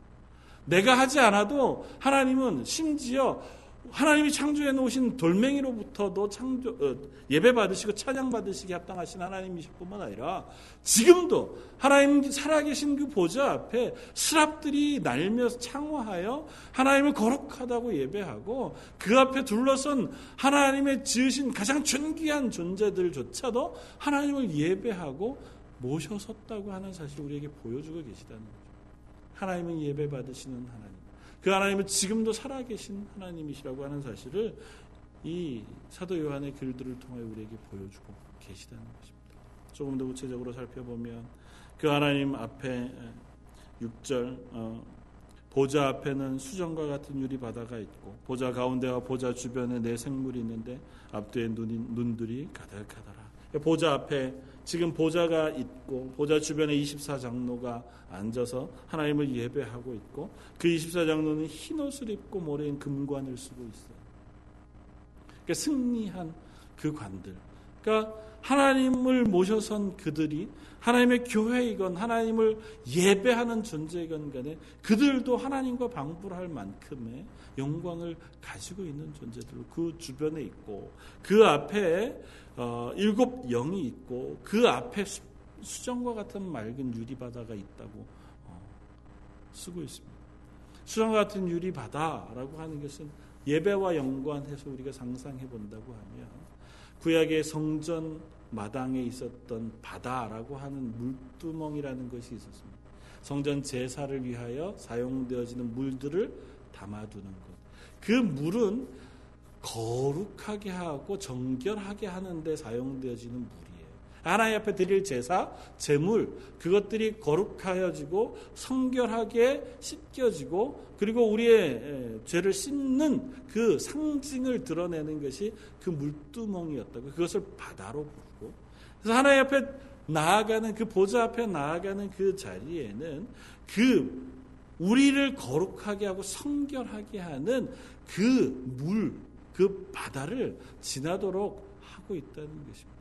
내가 하지 않아도 하나님은 심지어 하나님이 창조해 놓으신 돌멩이로부터도 창조 어, 예배 받으시고 찬양 받으시기 합당하신 하나님이실 뿐만 아니라 지금도 하나님 살아계신 그 보좌 앞에 스랍들이 날며 창화하여 하나님을 거룩하다고 예배하고 그 앞에 둘러선 하나님의 지으신 가장 존귀한 존재들조차도 하나님을 예배하고 모셔섰다고 하는 사실을 우리에게 보여주고 계시다는 거죠. 하나님은 예배 받으시는 하나님. 그 하나님은 지금도 살아계신 하나님이시라고 하는 사실을 이 사도 요한의 글들을 통해 우리에게 보여주고 계시다는 것입니다. 조금 더 구체적으로 살펴보면 그 하나님 앞에 6절 어, 보좌 앞에는 수정과 같은 유리 바다가 있고 보좌 가운데와 보좌 주변에 내 생물이 있는데 앞뒤에 눈이, 눈들이 가득하더라. 보좌 앞에 지금 보좌가 있고 보좌 주변에 24장로가 앉아서 하나님을 예배하고 있고 그 24장로는 흰 옷을 입고 모래인 금관을 쓰고 있어요. 그러니까 승리한 그 관들. 그러니까 하나님을 모셔선 그들이 하나님의 교회이건 하나님을 예배하는 존재이건 간에 그들도 하나님과 방불할 만큼의 영광을 가지고 있는 존재들 그 주변에 있고 그 앞에 어, 일곱 영이 있고 그 앞에 수, 수정과 같은 맑은 유리 바다가 있다고 어, 쓰고 있습니다. 수정 같은 유리 바다라고 하는 것은 예배와 연관해서 우리가 상상해 본다고 하면 구약의 성전 마당에 있었던 바다라고 하는 물두멍이라는 것이 있었습니다. 성전 제사를 위하여 사용되어지는 물들을 담아두는 것. 그 물은 거룩하게 하고 정결하게 하는데 사용되어지는 물이에요. 하나님 앞에 드릴 제사, 제물 그것들이 거룩하여지고 성결하게 씻겨지고 그리고 우리의 죄를 씻는 그 상징을 드러내는 것이 그 물두멍이었다고 그것을 바다로 부르고 그래서 하나님 앞에 나아가는 그 보좌 앞에 나아가는 그 자리에는 그 우리를 거룩하게 하고 성결하게 하는 그 물, 그 바다를 지나도록 하고 있다는 것입니다.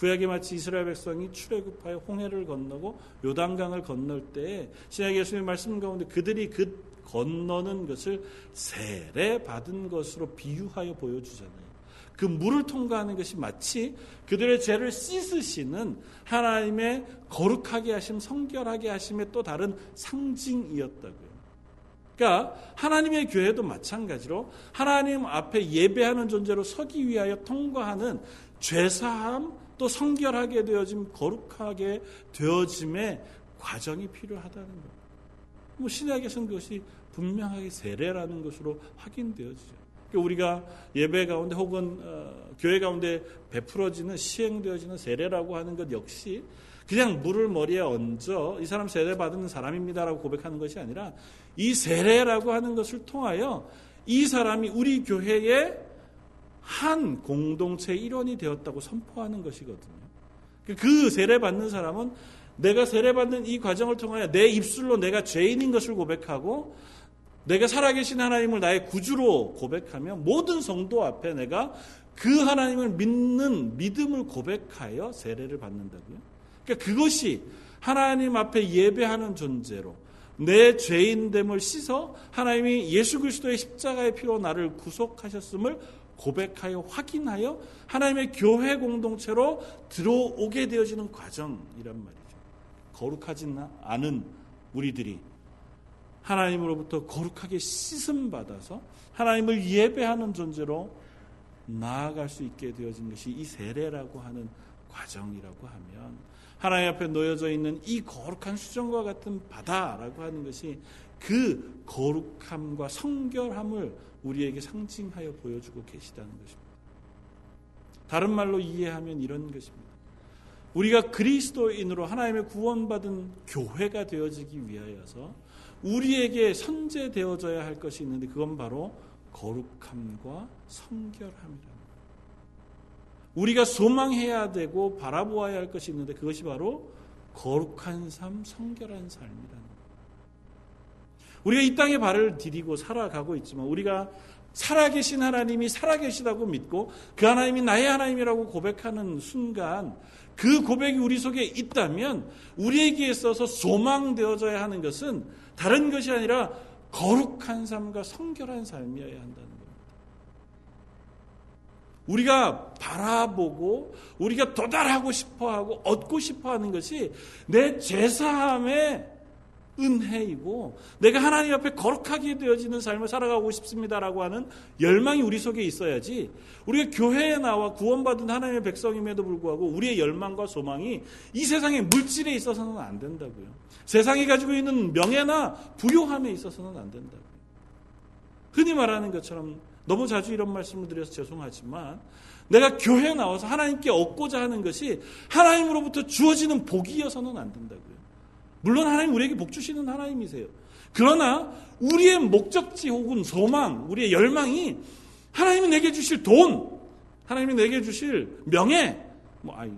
구약에 마치 이스라엘 백성이 출애굽하여 홍해를 건너고 요단강을 건널 때 신약 예수님의 말씀 가운데 그들이 그 건너는 것을 세례 받은 것으로 비유하여 보여주잖아요. 그 물을 통과하는 것이 마치 그들의 죄를 씻으시는 하나님의 거룩하게 하심, 성결하게 하심의 또 다른 상징이었다고요. 그러니까 하나님의 교회도 마찬가지로 하나님 앞에 예배하는 존재로 서기 위하여 통과하는 죄사함 또 성결하게 되어짐, 거룩하게 되어짐의 과정이 필요하다는 겁니다. 뭐 신약에서는 그것이 분명하게 세례라는 것으로 확인되어지죠. 그러니까 우리가 예배 가운데 혹은 어, 교회 가운데 베풀어지는 시행되어지는 세례라고 하는 것 역시 그냥 물을 머리에 얹어 이 사람 세례 받은 사람입니다라고 고백하는 것이 아니라 이 세례라고 하는 것을 통하여 이 사람이 우리 교회의 한 공동체 일원이 되었다고 선포하는 것이거든요. 그 세례 받는 사람은 내가 세례 받는 이 과정을 통하여 내 입술로 내가 죄인인 것을 고백하고 내가 살아계신 하나님을 나의 구주로 고백하며 모든 성도 앞에 내가 그 하나님을 믿는 믿음을 고백하여 세례를 받는다고요. 그러니까 그것이 하나님 앞에 예배하는 존재로 내 죄인됨을 씻어 하나님이 예수 그리스도의 십자가의 피로 나를 구속하셨음을 고백하여 확인하여 하나님의 교회 공동체로 들어오게 되어지는 과정이란 말이죠. 거룩하지 않은 우리들이 하나님으로부터 거룩하게 씻음 받아서 하나님을 예배하는 존재로 나아갈 수 있게 되어진 것이 이 세례라고 하는 과정이라고 하면 하나님 앞에 놓여져 있는 이 거룩한 수정과 같은 바다라고 하는 것이 그 거룩함과 성결함을 우리에게 상징하여 보여주고 계시다는 것입니다. 다른 말로 이해하면 이런 것입니다. 우리가 그리스도인으로 하나님의 구원받은 교회가 되어지기 위하여서 우리에게 선제되어져야 할 것이 있는데 그건 바로 거룩함과 성결함이랍니다. 우리가 소망해야 되고 바라보아야 할 것이 있는데 그것이 바로 거룩한 삶, 성결한 삶이라는. 우리가 이 땅에 발을 디디고 살아가고 있지만 우리가 살아계신 하나님이 살아계시다고 믿고 그 하나님이 나의 하나님이라고 고백하는 순간 그 고백이 우리 속에 있다면 우리에게 있어서 소망되어져야 하는 것은 다른 것이 아니라 거룩한 삶과 성결한 삶이어야 한다는 겁니다. 우리가 바라보고 우리가 도달하고 싶어 하고 얻고 싶어 하는 것이 내 제사함의 은혜이고 내가 하나님 앞에 거룩하게 되어지는 삶을 살아가고 싶습니다라고 하는 열망이 우리 속에 있어야지 우리가 교회에 나와 구원받은 하나님의 백성임에도 불구하고 우리의 열망과 소망이 이 세상의 물질에 있어서는 안 된다고요. 세상이 가지고 있는 명예나 부요함에 있어서는 안 된다고요. 흔히 말하는 것처럼 너무 자주 이런 말씀을 드려서 죄송하지만 내가 교회에 나와서 하나님께 얻고자 하는 것이 하나님으로부터 주어지는 복이어서는 안 된다고요. 물론 하나님 우리에게 복 주시는 하나님이세요. 그러나 우리의 목적지 혹은 소망, 우리의 열망이 하나님이 내게 주실 돈, 하나님이 내게 주실 명예, 뭐 아이,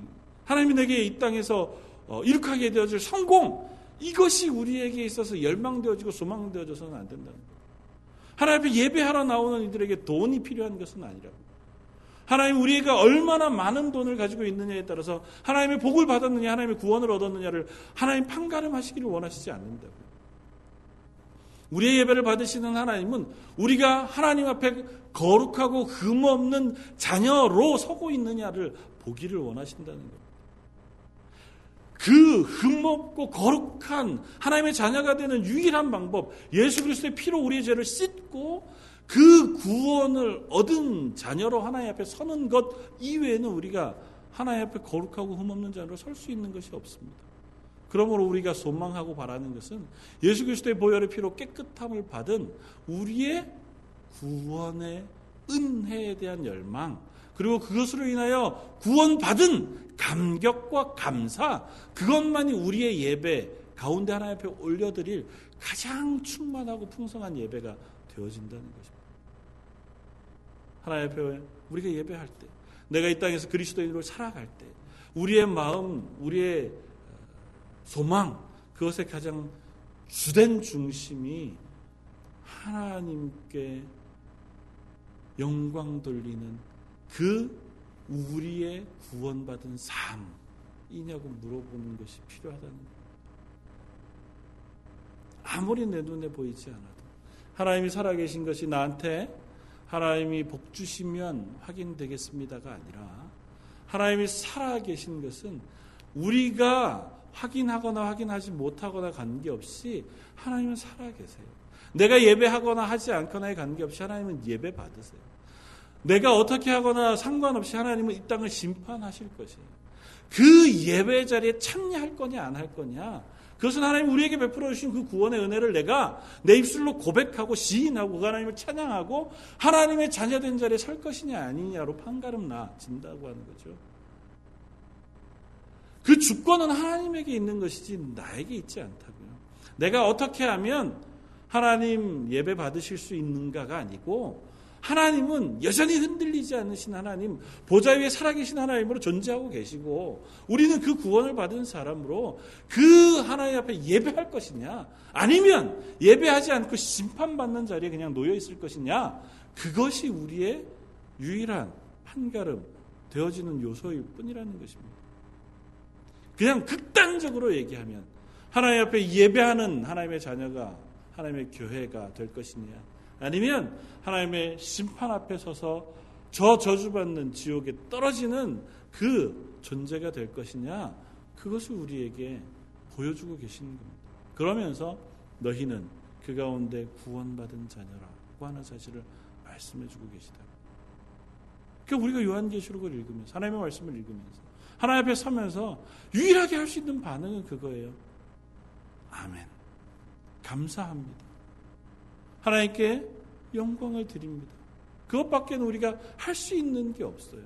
하나님이 내게 이 땅에서 어, 이룩하게 되어질 성공, 이것이 우리에게 있어서 열망되어지고 소망되어져서는 안 된다는 거예요. 하나님 앞에 예배하러 나오는 이들에게 돈이 필요한 것은 아니라고. 하나님 우리가 얼마나 많은 돈을 가지고 있느냐에 따라서 하나님의 복을 받았느냐, 하나님의 구원을 얻었느냐를 하나님 판가름하시기를 원하시지 않는다고요. 우리의 예배를 받으시는 하나님은 우리가 하나님 앞에 거룩하고 흠없는 자녀로 서고 있느냐를 보기를 원하신다는 거예요. 그 흠없고 거룩한 하나님의 자녀가 되는 유일한 방법, 예수 그리스도의 피로 우리의 죄를 씻고 그 구원을 얻은 자녀로 하나님 앞에 서는 것 이외에는 우리가 하나님 앞에 거룩하고 흠없는 자녀로 설 수 있는 것이 없습니다. 그러므로 우리가 소망하고 바라는 것은 예수 그리스도의 보혈의 피로 깨끗함을 받은 우리의 구원의 은혜에 대한 열망, 그리고 그것으로 인하여 구원받은 감격과 감사, 그것만이 우리의 예배 가운데 하나님 앞에 올려드릴 가장 충만하고 풍성한 예배가 되어진다는 것입니다. 하나님 앞에 우리가 예배할 때, 내가 이 땅에서 그리스도인으로 살아갈 때, 우리의 마음, 우리의 소망, 그것의 가장 주된 중심이 하나님께 영광 돌리는 그 우리의 구원받은 삶이냐고 물어보는 것이 필요하다는 거예요. 아무리 내 눈에 보이지 않아도 하나님이 살아계신 것이 나한테 하나님이 복 주시면 확인되겠습니다가 아니라 하나님이 살아 계신 것은 우리가 확인하거나 확인하지 못하거나 관계없이 하나님은 살아 계세요. 내가 예배하거나 하지 않거나에 관계없이 하나님은 예배 받으세요. 내가 어떻게 하거나 상관없이 하나님은 이 땅을 심판하실 것이에요. 그 예배 자리에 참여할 거냐 안 할 거냐 그것은 하나님 우리에게 베풀어 주신 그 구원의 은혜를 내가 내 입술로 고백하고 시인하고 그 하나님을 찬양하고 하나님의 자녀된 자리에 설 것이냐 아니냐로 판가름 나진다고 하는 거죠. 그 주권은 하나님에게 있는 것이지 나에게 있지 않다고요. 내가 어떻게 하면 하나님 예배 받으실 수 있는가가 아니고 하나님은 여전히 흔들리지 않으신 하나님, 보좌 위에 살아계신 하나님으로 존재하고 계시고, 우리는 그 구원을 받은 사람으로 그 하나님 앞에 예배할 것이냐, 아니면 예배하지 않고 심판받는 자리에 그냥 놓여 있을 것이냐, 그것이 우리의 유일한 한가름 되어지는 요소일 뿐이라는 것입니다. 그냥 극단적으로 얘기하면, 하나님 앞에 예배하는 하나님의 자녀가 하나님의 교회가 될 것이냐, 아니면 하나님의 심판 앞에 서서 저 저주받는 지옥에 떨어지는 그 존재가 될 것이냐 그것을 우리에게 보여주고 계시는 겁니다. 그러면서 너희는 그 가운데 구원받은 자녀라고 하는 사실을 말씀해주고 계시다. 그러니까 우리가 요한계시록을 읽으면서 하나님의 말씀을 읽으면서 하나님 앞에 서면서 유일하게 할 수 있는 반응은 그거예요. 아멘. 감사합니다. 하나님께 영광을 드립니다. 그것밖에는 우리가 할 수 있는 게 없어요.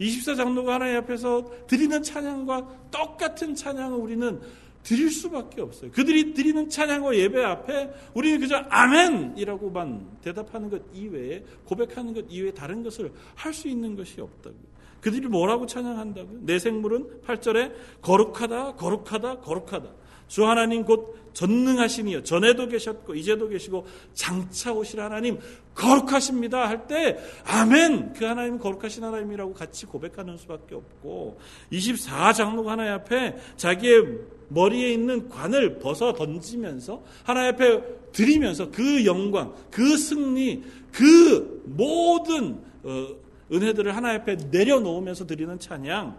24장로가 하나님 앞에서 드리는 찬양과 똑같은 찬양을 우리는 드릴 수밖에 없어요. 그들이 드리는 찬양과 예배 앞에 우리는 그저 아멘이라고만 대답하는 것 이외에 고백하는 것 이외에 다른 것을 할 수 있는 것이 없다고요. 그들이 뭐라고 찬양한다고요? 내 생물은 8절에 거룩하다, 거룩하다, 거룩하다. 주 하나님 곧 전능하시니요. 전에도 계셨고 이제도 계시고 장차 오실 하나님 거룩하십니다 할 때 아멘 그 하나님 거룩하신 하나님이라고 같이 고백하는 수밖에 없고 24장로가 하나님 앞에 자기의 머리에 있는 관을 벗어 던지면서 하나님 앞에 드리면서 그 영광 그 승리 그 모든 어, 은혜들을 하나님 앞에 내려놓으면서 드리는 찬양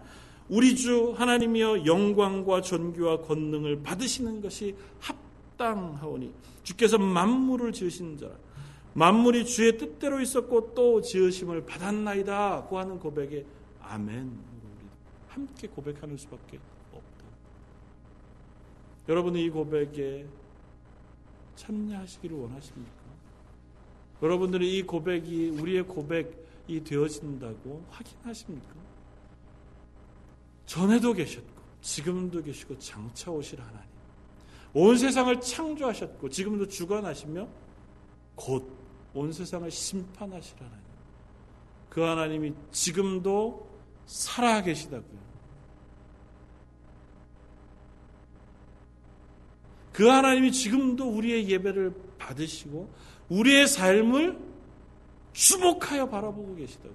우리 주 하나님이여 영광과 존귀와 권능을 받으시는 것이 합당하오니 주께서 만물을 지으신 자라 만물이 주의 뜻대로 있었고 또 지으심을 받았나이다 고 하는 고백에 아멘 함께 고백하는 수밖에 없다. 여러분이 이 고백에 참여하시기를 원하십니까? 여러분들이 이 고백이 우리의 고백이 되어진다고 확인하십니까? 전에도 계셨고 지금도 계시고 장차 오실 하나님. 온 세상을 창조하셨고 지금도 주관하시며 곧 온 세상을 심판하실 하나님. 그 하나님이 지금도 살아 계시다고요. 그 하나님이 지금도 우리의 예배를 받으시고 우리의 삶을 주목하여 바라보고 계시다고.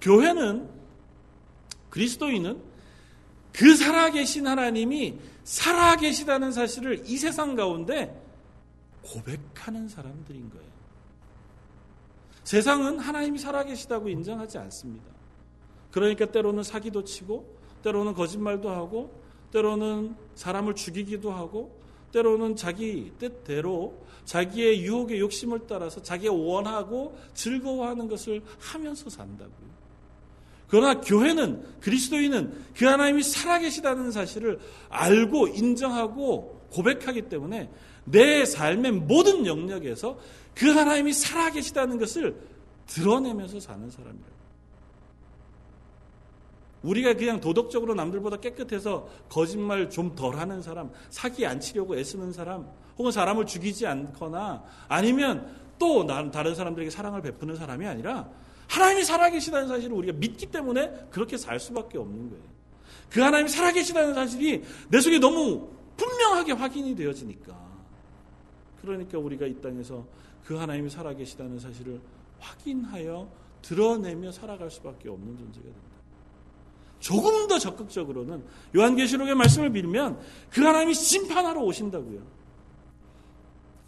교회는 그리스도인은 그 살아계신 하나님이 살아계시다는 사실을 이 세상 가운데 고백하는 사람들인 거예요. 세상은 하나님이 살아계시다고 인정하지 않습니다. 그러니까 때로는 사기도 치고, 때로는 거짓말도 하고, 때로는 사람을 죽이기도 하고, 때로는 자기 뜻대로 자기의 유혹의 욕심을 따라서 자기가 원하고 즐거워하는 것을 하면서 산다고요. 그러나 교회는 그리스도인은 그 하나님이 살아계시다는 사실을 알고 인정하고 고백하기 때문에 내 삶의 모든 영역에서 그 하나님이 살아계시다는 것을 드러내면서 사는 사람이라고. 우리가 그냥 도덕적으로 남들보다 깨끗해서 거짓말 좀 덜 하는 사람, 사기 안 치려고 애쓰는 사람, 혹은 사람을 죽이지 않거나 아니면 또 다른 사람들에게 사랑을 베푸는 사람이 아니라 하나님이 살아계시다는 사실을 우리가 믿기 때문에 그렇게 살 수밖에 없는 거예요. 그 하나님이 살아계시다는 사실이 내 속에 너무 분명하게 확인이 되어지니까. 그러니까 우리가 이 땅에서 그 하나님이 살아계시다는 사실을 확인하여 드러내며 살아갈 수밖에 없는 존재가 됩니다. 조금 더 적극적으로는 요한계시록의 말씀을 빌면 그 하나님이 심판하러 오신다고요.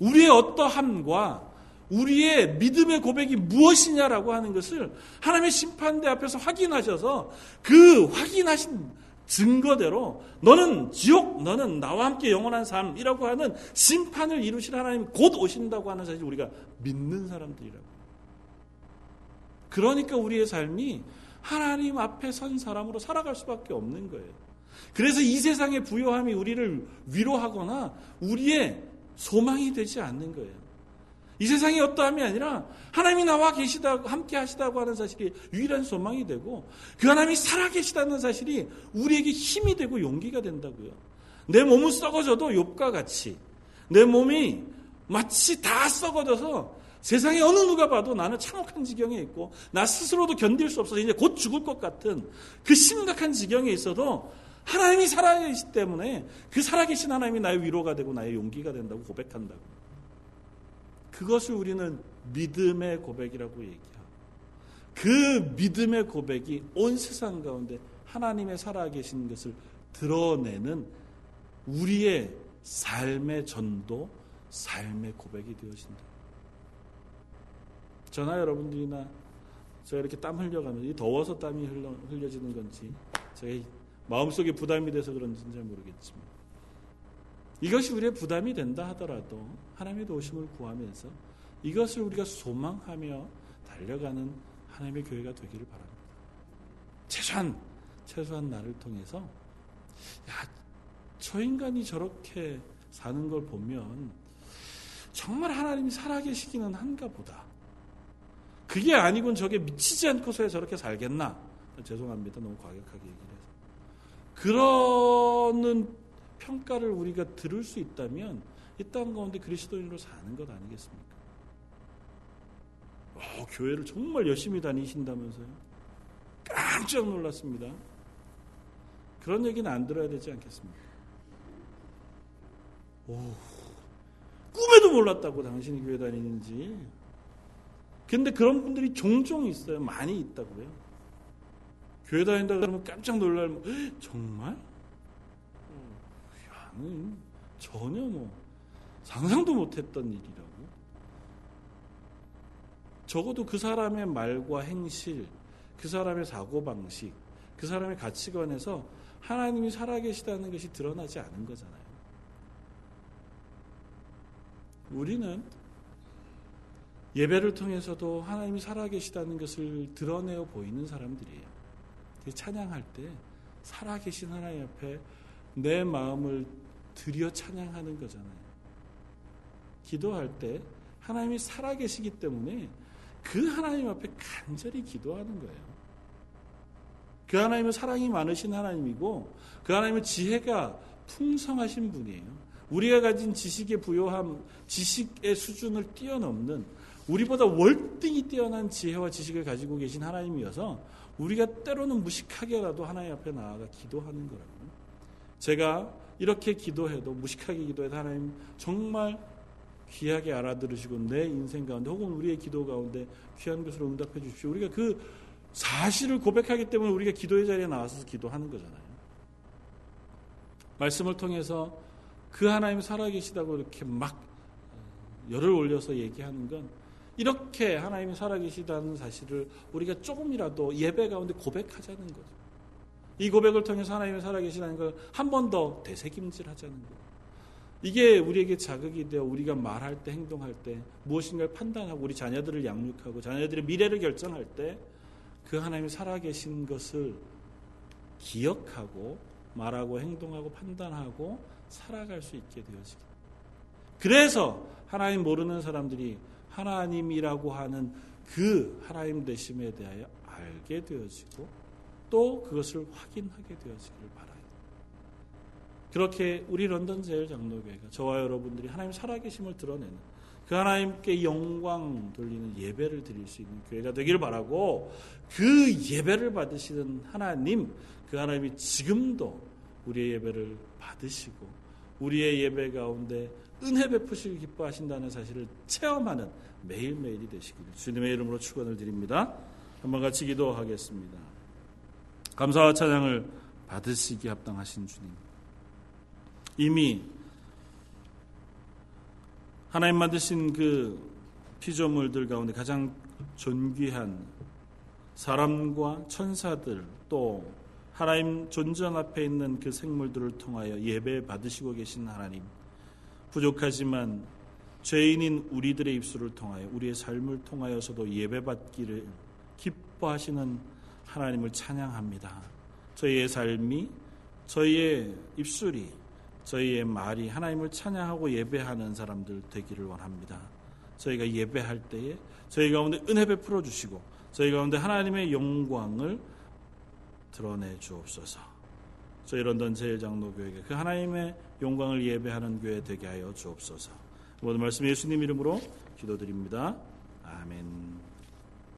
우리의 어떠함과 우리의 믿음의 고백이 무엇이냐라고 하는 것을 하나님의 심판대 앞에서 확인하셔서 그 확인하신 증거대로 너는 지옥, 너는 나와 함께 영원한 삶이라고 하는 심판을 이루실 하나님 곧 오신다고 하는 사실 우리가 믿는 사람들이라고. 그러니까 우리의 삶이 하나님 앞에 선 사람으로 살아갈 수밖에 없는 거예요. 그래서 이 세상의 부요함이 우리를 위로하거나 우리의 소망이 되지 않는 거예요. 이 세상이 어떠함이 아니라 하나님이 나와 계시다고 함께 하시다고 하는 사실이 유일한 소망이 되고 그 하나님이 살아 계시다는 사실이 우리에게 힘이 되고 용기가 된다고요. 내 몸은 썩어져도 욥과 같이 내 몸이 마치 다 썩어져서 세상에 어느 누가 봐도 나는 참혹한 지경에 있고 나 스스로도 견딜 수 없어서 이제 곧 죽을 것 같은 그 심각한 지경에 있어도 하나님이 살아계시기 때문에 그 살아계신 하나님이 나의 위로가 되고 나의 용기가 된다고 고백한다고. 그것을 우리는 믿음의 고백이라고 얘기하고 그 믿음의 고백이 온 세상 가운데 하나님의 살아계신 것을 드러내는 우리의 삶의 전도, 삶의 고백이 되어진다. 저나 여러분들이나 제가 이렇게 땀 흘려가면 더워서 땀이 흘러, 흘려지는 건지 제가 마음속에 부담이 돼서 그런지는 잘 모르겠지만 이것이 우리의 부담이 된다 하더라도 하나님의 도심을 구하면서 이것을 우리가 소망하며 달려가는 하나님의 교회가 되기를 바랍니다. 최소한 최소한 나를 통해서 야, 저 인간이 저렇게 사는 걸 보면 정말 하나님이 살아계시기는 한가 보다. 그게 아니군 저게 미치지 않고서야 저렇게 살겠나? 죄송합니다. 너무 과격하게 얘기를 해서. 그러는 평가를 우리가 들을 수 있다면 이 땅 가운데 그리스도인으로 사는 것 아니겠습니까? 어, 교회를 정말 열심히 다니신다면서요? 깜짝 놀랐습니다. 그런 얘기는 안 들어야 되지 않겠습니까? 오, 꿈에도 몰랐다고 당신이 교회 다니는지. 근데 그런 분들이 종종 있어요. 많이 있다고요. 교회 다닌다 그러면 깜짝 놀랄, 정말? 야, 전혀 뭐, 상상도 못했던 일이라고. 적어도 그 사람의 말과 행실, 그 사람의 사고방식, 그 사람의 가치관에서 하나님이 살아계시다는 것이 드러나지 않은 거잖아요. 우리는 예배를 통해서도 하나님이 살아계시다는 것을 드러내어 보이는 사람들이에요. 찬양할 때 살아계신 하나님 앞에 내 마음을 들여 찬양하는 거잖아요. 기도할 때 하나님이 살아계시기 때문에 그 하나님 앞에 간절히 기도하는 거예요. 그 하나님은 사랑이 많으신 하나님이고 그 하나님은 지혜가 풍성하신 분이에요. 우리가 가진 지식의 부요함, 지식의 수준을 뛰어넘는 우리보다 월등히 뛰어난 지혜와 지식을 가지고 계신 하나님이어서 우리가 때로는 무식하게라도 하나님 앞에 나아가 기도하는 거라고요. 제가 이렇게 기도해도 무식하게 기도해도 하나님 정말 귀하게 알아들으시고 내 인생 가운데 혹은 우리의 기도 가운데 귀한 것으로 응답해 주십시오. 우리가 그 사실을 고백하기 때문에 우리가 기도의 자리에 나와서 기도하는 거잖아요. 말씀을 통해서 그 하나님 살아계시다고 이렇게 막 열을 올려서 얘기하는 건 이렇게 하나님이 살아계시다는 사실을 우리가 조금이라도 예배 가운데 고백하자는 거죠. 이 고백을 통해서 하나님이 살아계시다는 걸 한 번 더 되새김질 하자는 거예요. 이게 우리에게 자극이 되어 우리가 말할 때 행동할 때 무엇인가를 판단하고 우리 자녀들을 양육하고 자녀들의 미래를 결정할 때 그 하나님이 살아계신 것을 기억하고 말하고 행동하고 판단하고 살아갈 수 있게 되어지기. 그래서 하나님 모르는 사람들이 하나님이라고 하는 그 하나님 되심에 대하여 알게 되어지고 또 그것을 확인하게 되어지기를 바라요. 그렇게 우리 런던 제일 장로교회가 저와 여러분들이 하나님 살아계심을 드러내는 그 하나님께 영광 돌리는 예배를 드릴 수 있는 교회가 되기를 바라고 그 예배를 받으시는 하나님, 그 하나님이 지금도 우리의 예배를 받으시고 우리의 예배 가운데 은혜 베푸시길 기뻐하신다는 사실을 체험하는 매일매일이 되시기를 주님의 이름으로 축원을 드립니다. 한번 같이 기도하겠습니다. 감사와 찬양을 받으시기 합당하신 주님. 이미 하나님 만드신 그 피조물들 가운데 가장 존귀한 사람과 천사들 또 하나님 존전 앞에 있는 그 생물들을 통하여 예배 받으시고 계신 하나님 부족하지만 죄인인 우리들의 입술을 통하여 우리의 삶을 통하여서도 예배받기를 기뻐하시는 하나님을 찬양합니다. 저희의 삶이 저희의 입술이 저희의 말이 하나님을 찬양하고 예배하는 사람들 되기를 원합니다. 저희가 예배할 때에 저희 가운데 은혜 베풀어 주시고 저희 가운데 하나님의 영광을 드러내 주옵소서. 저희 런던 제일장로교회에 그 하나님의 영광을 예배하는 교회 되게 하여 주옵소서. 모든 말씀 예수님 이름으로 기도드립니다. 아멘.